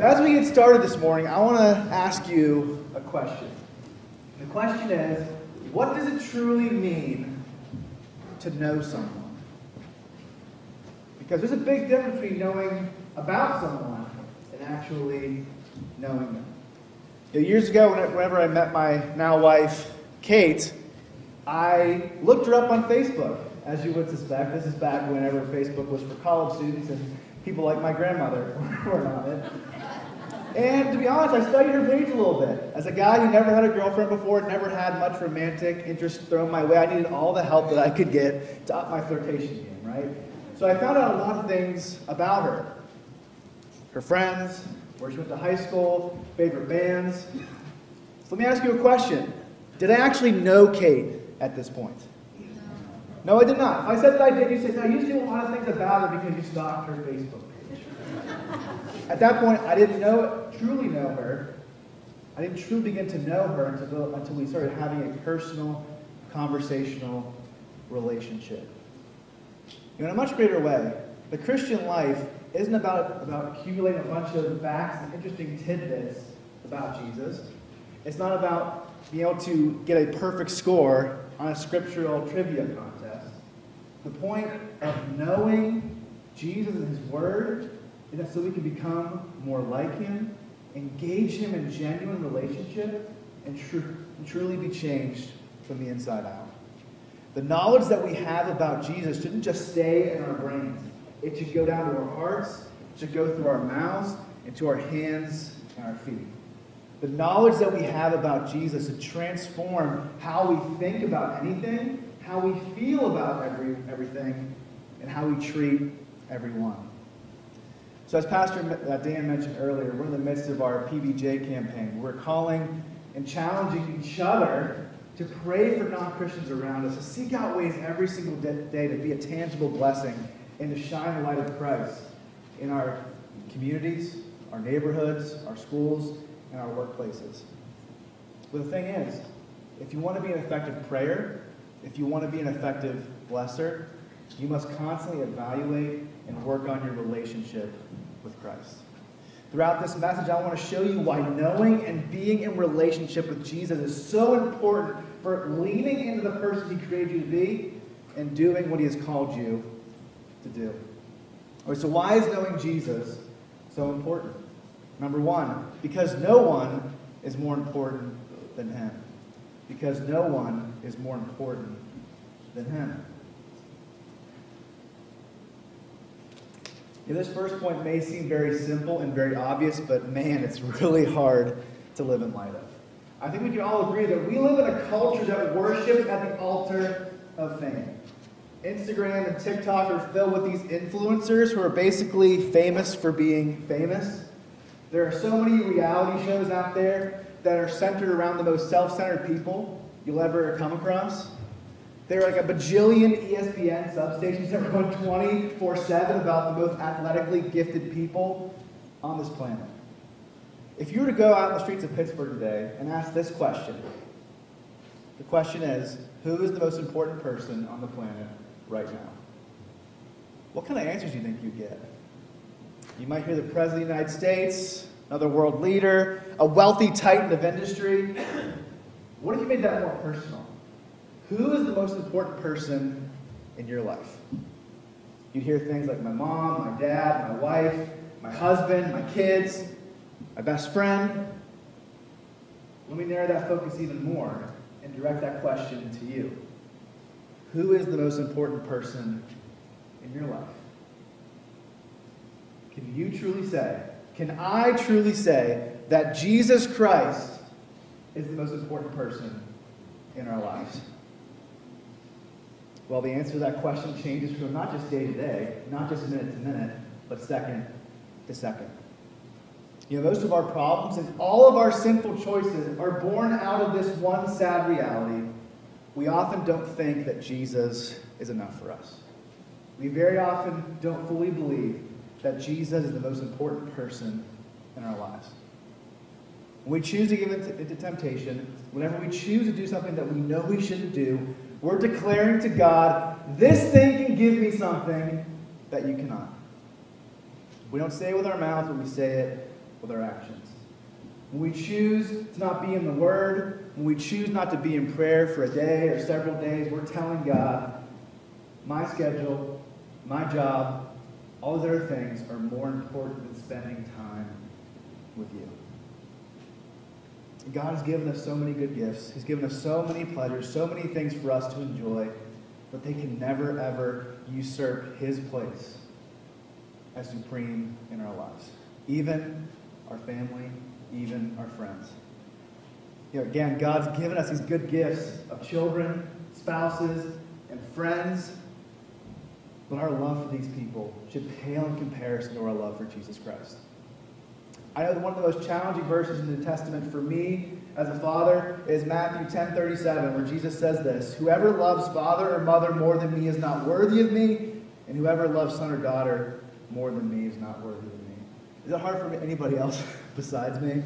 As we get started this morning, I want to ask you a question. The question is, what does it truly mean to know someone? Because there's a big difference between knowing about someone and actually knowing them. Years ago, whenever I met my now wife, Kate, I looked her up on Facebook, as you would suspect. This is back whenever Facebook was for college students and people like my grandmother were on it. And to be honest, I studied her page a little bit. As a guy who never had a girlfriend before, never had much romantic interest thrown my way, I needed all the help that I could get to up my flirtation game, right? So I found out a lot of things about her. Her friends, where she went to high school, favorite bands. So let me ask you a question. Did I actually know Kate at this point? No, I did not. If I said that I did, you say, no, you knew a lot of things about her because you stalked her Facebook. At that point, I didn't know, truly know her. I didn't truly begin to know her until, until we started having a personal, conversational relationship. You know, In a much greater way, the Christian life isn't about, about accumulating a bunch of facts and interesting tidbits about Jesus. It's not about being able to get a perfect score on a scriptural trivia contest. The point of knowing Jesus and His Word that so we can become more like Him, engage Him in genuine relationship, and, tr- and truly be changed from the inside out. The knowledge that we have about Jesus shouldn't just stay in our brains. It should go down to our hearts, it should go through our mouths, into our hands and our feet. The knowledge that we have about Jesus should transform how we think about anything, how we feel about every, everything, and how we treat everyone. So, as Pastor uh, Dan mentioned earlier, we're in the midst of our PBJ campaign. We're calling and challenging each other to pray for non Christians around us, to seek out ways every single day to be a tangible blessing and to shine the light of Christ in our communities, our neighborhoods, our schools, and our workplaces. But the thing is, if you want to be an effective prayer, if you want to be an effective blesser, you must constantly evaluate and work on your relationship with Christ. Throughout this message, I want to show you why knowing and being in relationship with Jesus is so important for leaning into the person He created you to be and doing what He has called you to do. All right, so, why is knowing Jesus so important? Number one, because no one is more important than Him. Because no one is more important than Him. This first point may seem very simple and very obvious, but man, it's really hard to live in light of. I think we can all agree that we live in a culture that worships at the altar of fame. Instagram and TikTok are filled with these influencers who are basically famous for being famous. There are so many reality shows out there that are centered around the most self centered people you'll ever come across. There are like a bajillion ESPN substations that run 24 7 about the most athletically gifted people on this planet. If you were to go out in the streets of Pittsburgh today and ask this question, the question is who is the most important person on the planet right now? What kind of answers do you think you'd get? You might hear the President of the United States, another world leader, a wealthy titan of industry. What if you made that more personal? Who is the most important person in your life? You'd hear things like my mom, my dad, my wife, my husband, my kids, my best friend. Let me narrow that focus even more and direct that question to you. Who is the most important person in your life? Can you truly say, can I truly say that Jesus Christ is the most important person in our lives? Well, the answer to that question changes from not just day to day, not just minute to minute, but second to second. You know, most of our problems and all of our sinful choices are born out of this one sad reality. We often don't think that Jesus is enough for us. We very often don't fully believe that Jesus is the most important person in our lives. When we choose to give into temptation, whenever we choose to do something that we know we shouldn't do, we're declaring to God, this thing can give me something that you cannot. We don't say it with our mouths, but we say it with our actions. When we choose to not be in the Word, when we choose not to be in prayer for a day or several days, we're telling God, my schedule, my job, all those other things are more important than spending time with you. God has given us so many good gifts. He's given us so many pleasures, so many things for us to enjoy, but they can never, ever usurp His place as supreme in our lives. Even our family, even our friends. You know, again, God's given us these good gifts of children, spouses, and friends, but our love for these people should pale in comparison to our love for Jesus Christ. I know that one of the most challenging verses in the New Testament for me as a father is Matthew 10 37, where Jesus says this Whoever loves father or mother more than me is not worthy of me, and whoever loves son or daughter more than me is not worthy of me. Is it hard for anybody else besides me?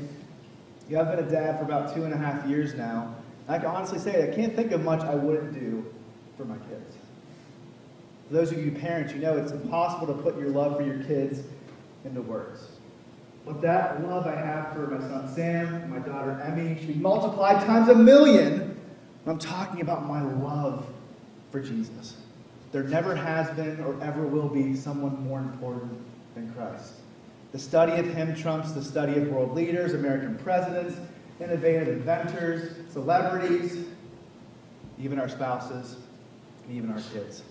Yeah, I've been a dad for about two and a half years now. I can honestly say I can't think of much I wouldn't do for my kids. For those of you parents, you know it's impossible to put your love for your kids into words. But that love I have for my son Sam, my daughter Emmy, should be multiplied times a million I'm talking about my love for Jesus. There never has been or ever will be someone more important than Christ. The study of him trumps the study of world leaders, American presidents, innovative inventors, celebrities, even our spouses, and even our kids.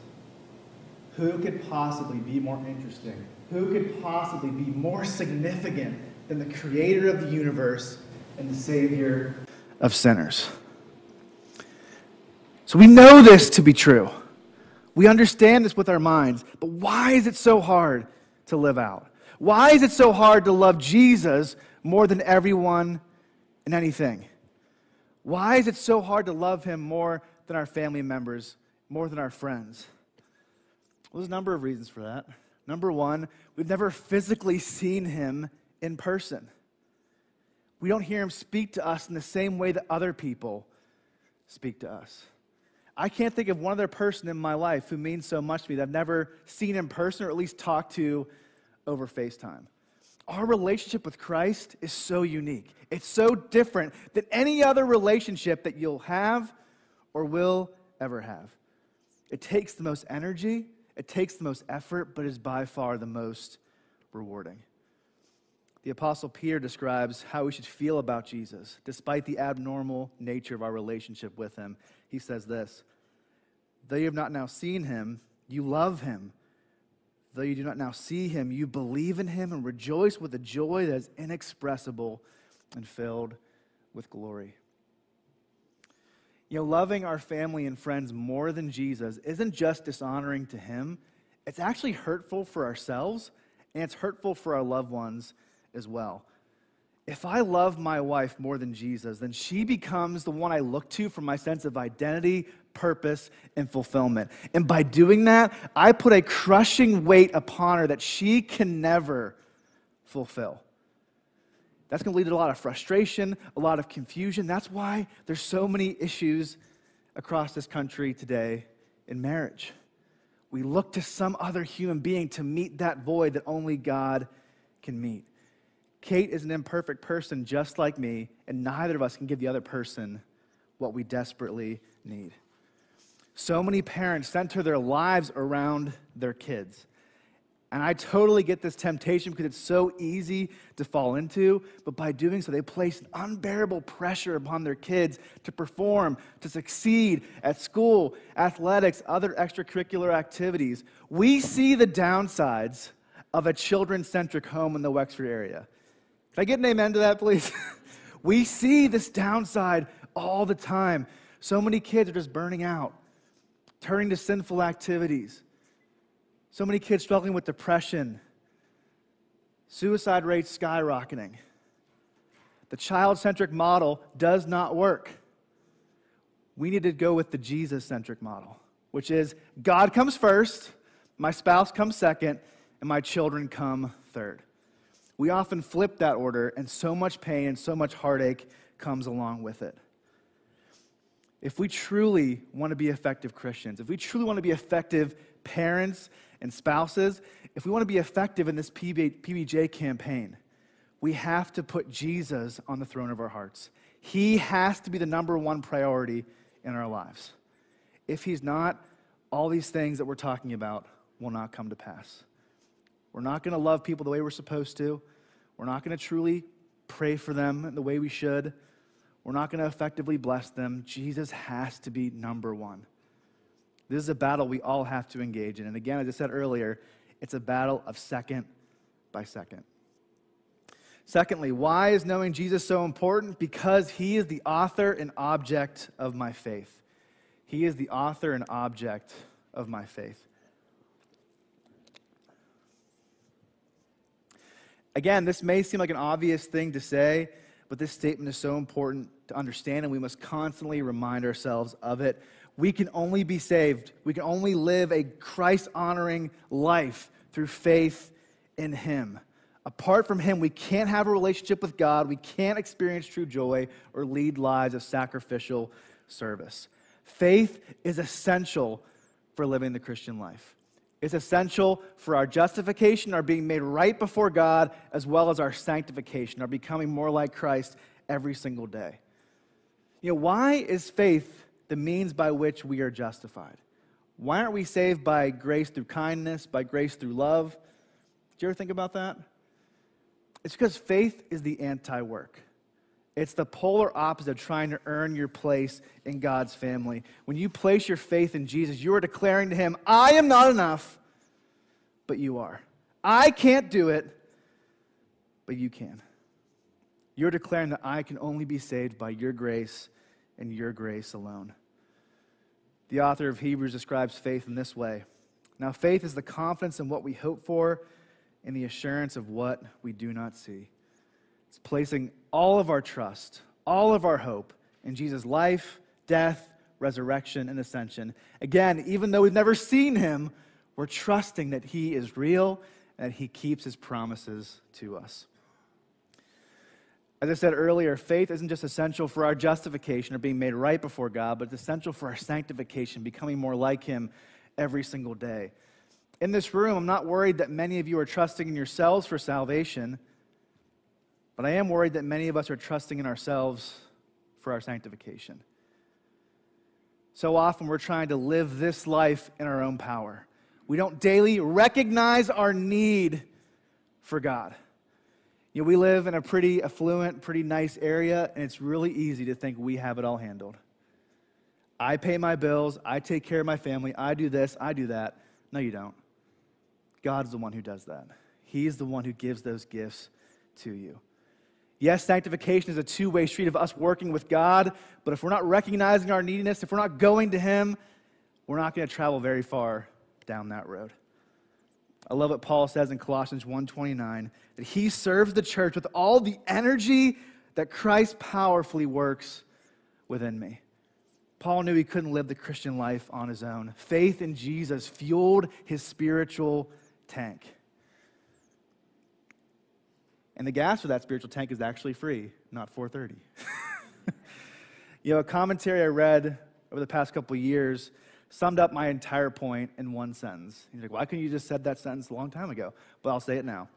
Who could possibly be more interesting? Who could possibly be more significant than the creator of the universe and the savior of sinners? So we know this to be true. We understand this with our minds, but why is it so hard to live out? Why is it so hard to love Jesus more than everyone and anything? Why is it so hard to love him more than our family members, more than our friends? Well, there's a number of reasons for that. Number one, we've never physically seen him in person. We don't hear him speak to us in the same way that other people speak to us. I can't think of one other person in my life who means so much to me that I've never seen in person or at least talked to over FaceTime. Our relationship with Christ is so unique. It's so different than any other relationship that you'll have or will ever have. It takes the most energy, it takes the most effort, but is by far the most rewarding. The Apostle Peter describes how we should feel about Jesus, despite the abnormal nature of our relationship with him. He says this Though you have not now seen him, you love him. Though you do not now see him, you believe in him and rejoice with a joy that is inexpressible and filled with glory. You know, loving our family and friends more than Jesus isn't just dishonoring to him, it's actually hurtful for ourselves and it's hurtful for our loved ones as well. If I love my wife more than Jesus, then she becomes the one I look to for my sense of identity, purpose, and fulfillment. And by doing that, I put a crushing weight upon her that she can never fulfill. That's going to lead to a lot of frustration, a lot of confusion. That's why there's so many issues across this country today in marriage. We look to some other human being to meet that void that only God can meet. Kate is an imperfect person just like me, and neither of us can give the other person what we desperately need. So many parents center their lives around their kids. And I totally get this temptation because it's so easy to fall into, but by doing so, they place an unbearable pressure upon their kids to perform, to succeed at school, athletics, other extracurricular activities. We see the downsides of a children centric home in the Wexford area. Can I get an amen to that, please? we see this downside all the time. So many kids are just burning out, turning to sinful activities so many kids struggling with depression, suicide rates skyrocketing. The child centric model does not work. We need to go with the Jesus centric model, which is God comes first, my spouse comes second, and my children come third. We often flip that order, and so much pain and so much heartache comes along with it. If we truly want to be effective Christians, if we truly want to be effective parents and spouses, if we want to be effective in this PBJ campaign, we have to put Jesus on the throne of our hearts. He has to be the number one priority in our lives. If He's not, all these things that we're talking about will not come to pass. We're not going to love people the way we're supposed to. We're not going to truly pray for them the way we should. We're not going to effectively bless them. Jesus has to be number one. This is a battle we all have to engage in. And again, as I said earlier, it's a battle of second by second. Secondly, why is knowing Jesus so important? Because he is the author and object of my faith. He is the author and object of my faith. Again, this may seem like an obvious thing to say, but this statement is so important to understand, and we must constantly remind ourselves of it. We can only be saved, we can only live a Christ honoring life through faith in Him. Apart from Him, we can't have a relationship with God, we can't experience true joy, or lead lives of sacrificial service. Faith is essential for living the Christian life. It's essential for our justification, our being made right before God, as well as our sanctification, our becoming more like Christ every single day. You know, why is faith the means by which we are justified? Why aren't we saved by grace through kindness, by grace through love? Do you ever think about that? It's because faith is the anti work. It's the polar opposite of trying to earn your place in God's family. When you place your faith in Jesus, you are declaring to Him, I am not enough, but you are. I can't do it, but you can. You're declaring that I can only be saved by your grace and your grace alone. The author of Hebrews describes faith in this way Now, faith is the confidence in what we hope for and the assurance of what we do not see. It's placing all of our trust, all of our hope in Jesus' life, death, resurrection, and ascension. Again, even though we've never seen him, we're trusting that he is real and that he keeps his promises to us. As I said earlier, faith isn't just essential for our justification or being made right before God, but it's essential for our sanctification, becoming more like him every single day. In this room, I'm not worried that many of you are trusting in yourselves for salvation. But I am worried that many of us are trusting in ourselves for our sanctification. So often we're trying to live this life in our own power. We don't daily recognize our need for God. You know, we live in a pretty affluent, pretty nice area, and it's really easy to think we have it all handled. I pay my bills, I take care of my family, I do this, I do that. No, you don't. God's the one who does that. He's the one who gives those gifts to you. Yes, sanctification is a two way street of us working with God, but if we're not recognizing our neediness, if we're not going to Him, we're not going to travel very far down that road. I love what Paul says in Colossians 1:29 that he serves the church with all the energy that Christ powerfully works within me. Paul knew he couldn't live the Christian life on his own. Faith in Jesus fueled his spiritual tank. And the gas for that spiritual tank is actually free, not 430. you know, a commentary I read over the past couple years summed up my entire point in one sentence. He's like, why couldn't you just said that sentence a long time ago? But I'll say it now.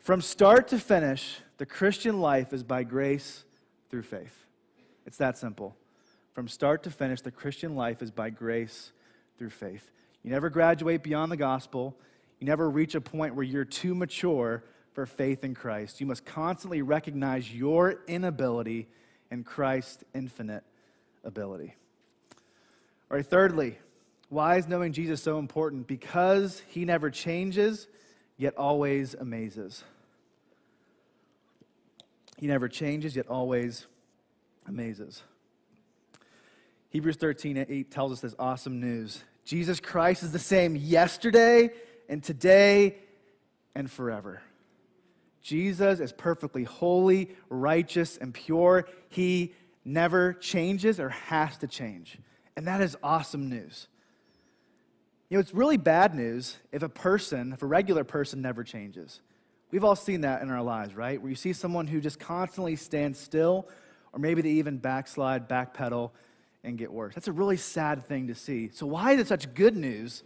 From start to finish, the Christian life is by grace through faith. It's that simple. From start to finish, the Christian life is by grace through faith. You never graduate beyond the gospel. You never reach a point where you're too mature for faith in Christ. You must constantly recognize your inability and Christ's infinite ability. All right, thirdly, why is knowing Jesus so important? Because he never changes, yet always amazes. He never changes, yet always amazes. Hebrews 13 8 tells us this awesome news Jesus Christ is the same yesterday and today and forever. Jesus is perfectly holy, righteous, and pure. He never changes or has to change. And that is awesome news. You know, it's really bad news if a person, if a regular person never changes. We've all seen that in our lives, right? Where you see someone who just constantly stands still, or maybe they even backslide, backpedal, and get worse. That's a really sad thing to see. So, why is it such good news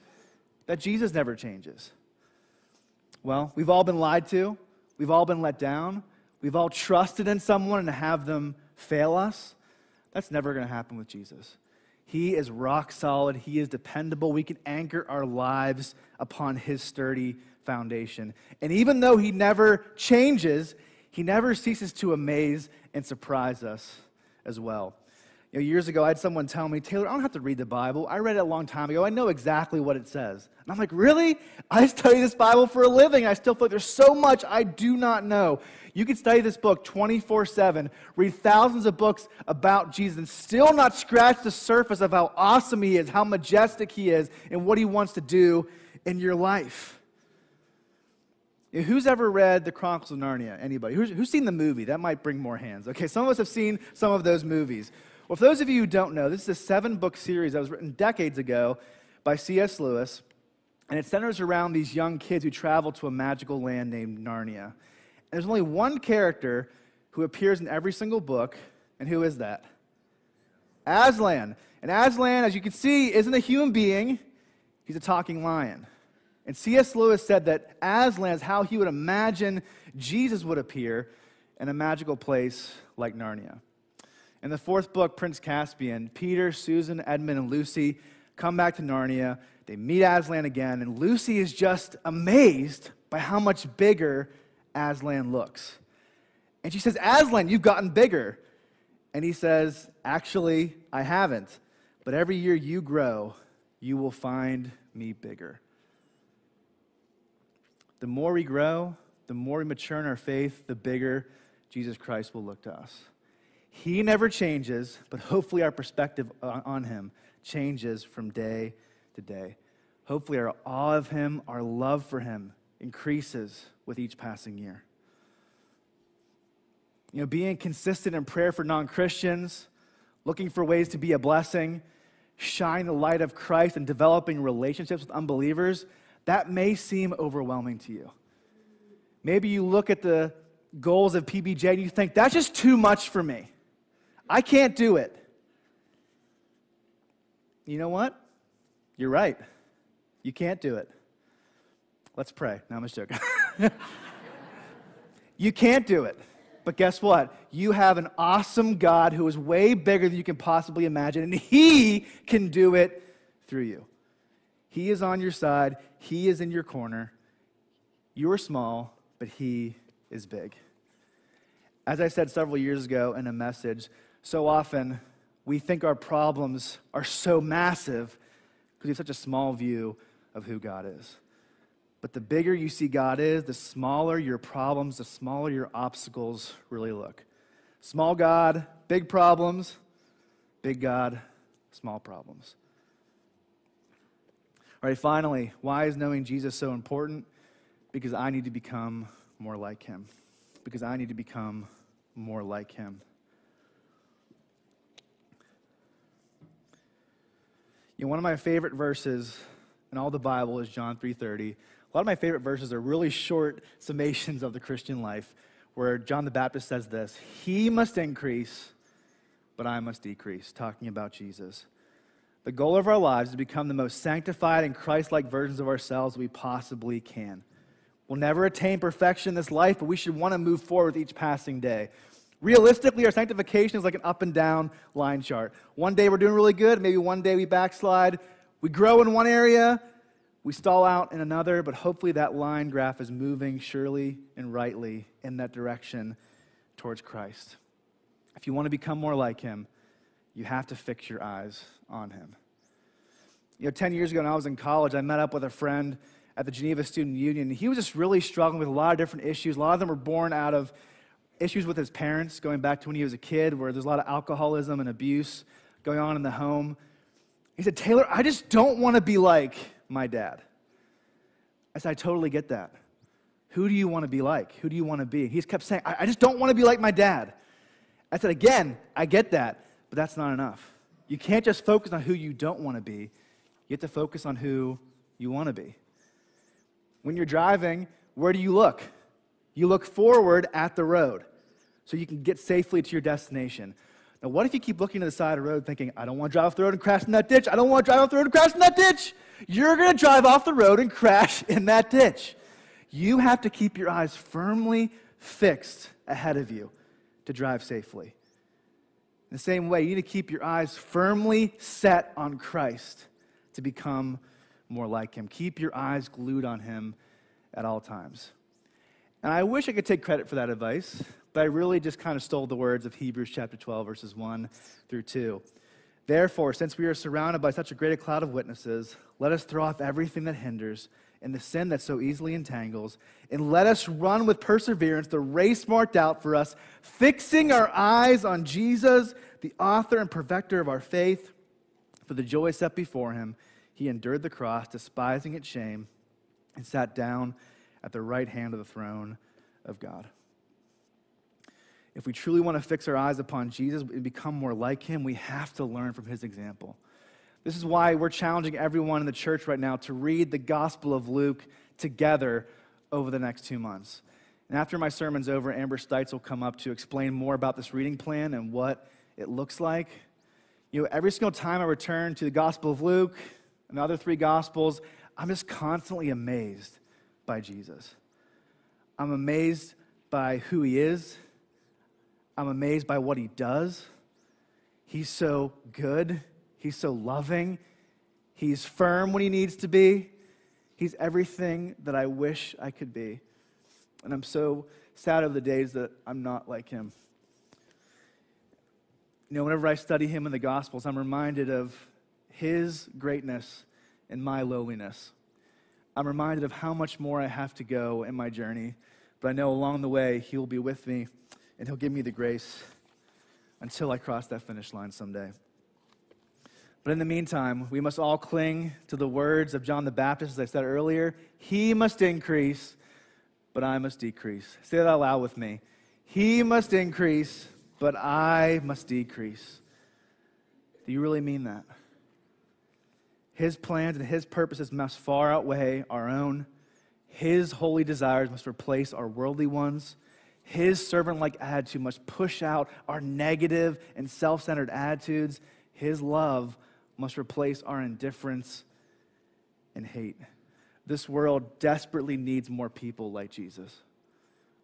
that Jesus never changes? Well, we've all been lied to. We've all been let down. We've all trusted in someone and have them fail us. That's never going to happen with Jesus. He is rock solid, He is dependable. We can anchor our lives upon His sturdy foundation. And even though He never changes, He never ceases to amaze and surprise us as well. You know, years ago, I had someone tell me, Taylor, I don't have to read the Bible. I read it a long time ago. I know exactly what it says. And I'm like, really? I study this Bible for a living. I still feel like there's so much I do not know. You could study this book 24 7, read thousands of books about Jesus, and still not scratch the surface of how awesome he is, how majestic he is, and what he wants to do in your life. Who's ever read The Chronicles of Narnia? Anybody? Who's, who's seen the movie? That might bring more hands. Okay, some of us have seen some of those movies. Well, for those of you who don't know, this is a seven book series that was written decades ago by C.S. Lewis, and it centers around these young kids who travel to a magical land named Narnia And there's only one character who appears in every single book, and who is that? Aslan. And Aslan, as you can see, isn't a human being, he's a talking lion. And C.S. Lewis said that Aslan is how he would imagine Jesus would appear in a magical place like Narnia. In the fourth book, Prince Caspian, Peter, Susan, Edmund, and Lucy come back to Narnia. They meet Aslan again, and Lucy is just amazed by how much bigger Aslan looks. And she says, Aslan, you've gotten bigger. And he says, Actually, I haven't. But every year you grow, you will find me bigger. The more we grow, the more we mature in our faith, the bigger Jesus Christ will look to us. He never changes, but hopefully our perspective on him changes from day to day. Hopefully, our awe of him, our love for him increases with each passing year. You know, being consistent in prayer for non Christians, looking for ways to be a blessing, shine the light of Christ, and developing relationships with unbelievers, that may seem overwhelming to you. Maybe you look at the goals of PBJ and you think, that's just too much for me. I can't do it. You know what? You're right. You can't do it. Let's pray. No, I'm just joking. you can't do it. But guess what? You have an awesome God who is way bigger than you can possibly imagine, and He can do it through you. He is on your side, He is in your corner. You are small, but He is big. As I said several years ago in a message, so often we think our problems are so massive because we have such a small view of who God is. But the bigger you see God is, the smaller your problems, the smaller your obstacles really look. Small God, big problems. Big God, small problems. All right, finally, why is knowing Jesus so important? Because I need to become more like him. Because I need to become more like him. You know, one of my favorite verses in all the Bible is John 3:30 a lot of my favorite verses are really short summations of the Christian life, where John the Baptist says this He must increase, but I must decrease, talking about Jesus. The goal of our lives is to become the most sanctified and Christ like versions of ourselves we possibly can. We'll never attain perfection in this life, but we should want to move forward with each passing day. Realistically, our sanctification is like an up and down line chart. One day we're doing really good, maybe one day we backslide. We grow in one area, we stall out in another, but hopefully that line graph is moving surely and rightly in that direction towards Christ. If you want to become more like him, you have to fix your eyes on him. You know, 10 years ago when I was in college, I met up with a friend at the Geneva Student Union. He was just really struggling with a lot of different issues. A lot of them were born out of issues with his parents, going back to when he was a kid, where there's a lot of alcoholism and abuse going on in the home. He said, Taylor, I just don't want to be like my dad. I said, I totally get that. Who do you want to be like? Who do you want to be? He's kept saying, I, I just don't want to be like my dad. I said, again, I get that, but that's not enough. You can't just focus on who you don't want to be. You have to focus on who you want to be. When you're driving, where do you look? You look forward at the road so you can get safely to your destination. Now, what if you keep looking to the side of the road thinking, I don't want to drive off the road and crash in that ditch. I don't want to drive off the road and crash in that ditch. You're going to drive off the road and crash in that ditch. You have to keep your eyes firmly fixed ahead of you to drive safely. In the same way, you need to keep your eyes firmly set on Christ to become more like Him. Keep your eyes glued on Him at all times. And I wish I could take credit for that advice, but I really just kind of stole the words of Hebrews chapter 12, verses 1 through 2. Therefore, since we are surrounded by such a great cloud of witnesses, let us throw off everything that hinders and the sin that so easily entangles, and let us run with perseverance the race marked out for us, fixing our eyes on Jesus, the author and perfecter of our faith. For the joy set before him, he endured the cross, despising its shame, and sat down at the right hand of the throne of God. If we truly want to fix our eyes upon Jesus and become more like him, we have to learn from his example. This is why we're challenging everyone in the church right now to read the Gospel of Luke together over the next two months. And after my sermon's over, Amber Stites will come up to explain more about this reading plan and what it looks like. You know, every single time I return to the Gospel of Luke and the other three Gospels, I'm just constantly amazed by Jesus. I'm amazed by who he is. I'm amazed by what he does. He's so good. He's so loving. He's firm when he needs to be. He's everything that I wish I could be. And I'm so sad of the days that I'm not like him. You know, whenever I study him in the Gospels, I'm reminded of his greatness and my lowliness. I'm reminded of how much more I have to go in my journey, but I know along the way He will be with me and He'll give me the grace until I cross that finish line someday. But in the meantime, we must all cling to the words of John the Baptist, as I said earlier. He must increase, but I must decrease. Say that out loud with me. He must increase, but I must decrease. Do you really mean that? His plans and His purposes must far outweigh our own. His holy desires must replace our worldly ones. His servant like attitude must push out our negative and self centered attitudes. His love must replace our indifference and hate. This world desperately needs more people like Jesus.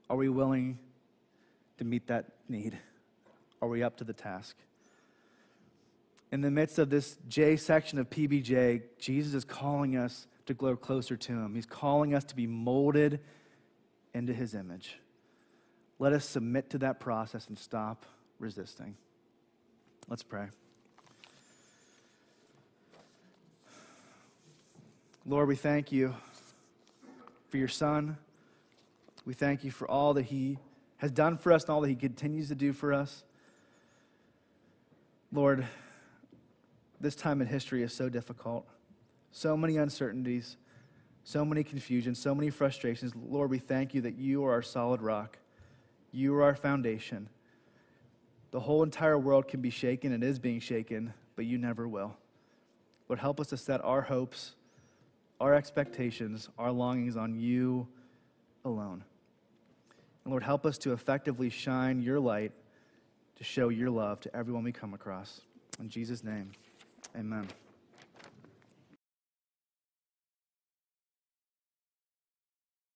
Are we willing to meet that need? Are we up to the task? In the midst of this J section of PBJ, Jesus is calling us to grow closer to Him. He's calling us to be molded into His image. Let us submit to that process and stop resisting. Let's pray. Lord, we thank you for your Son. We thank you for all that He has done for us and all that He continues to do for us. Lord, this time in history is so difficult. So many uncertainties, so many confusions, so many frustrations. Lord, we thank you that you are our solid rock. You are our foundation. The whole entire world can be shaken and is being shaken, but you never will. Lord, help us to set our hopes, our expectations, our longings on you alone. And Lord, help us to effectively shine your light to show your love to everyone we come across. In Jesus' name. Amen.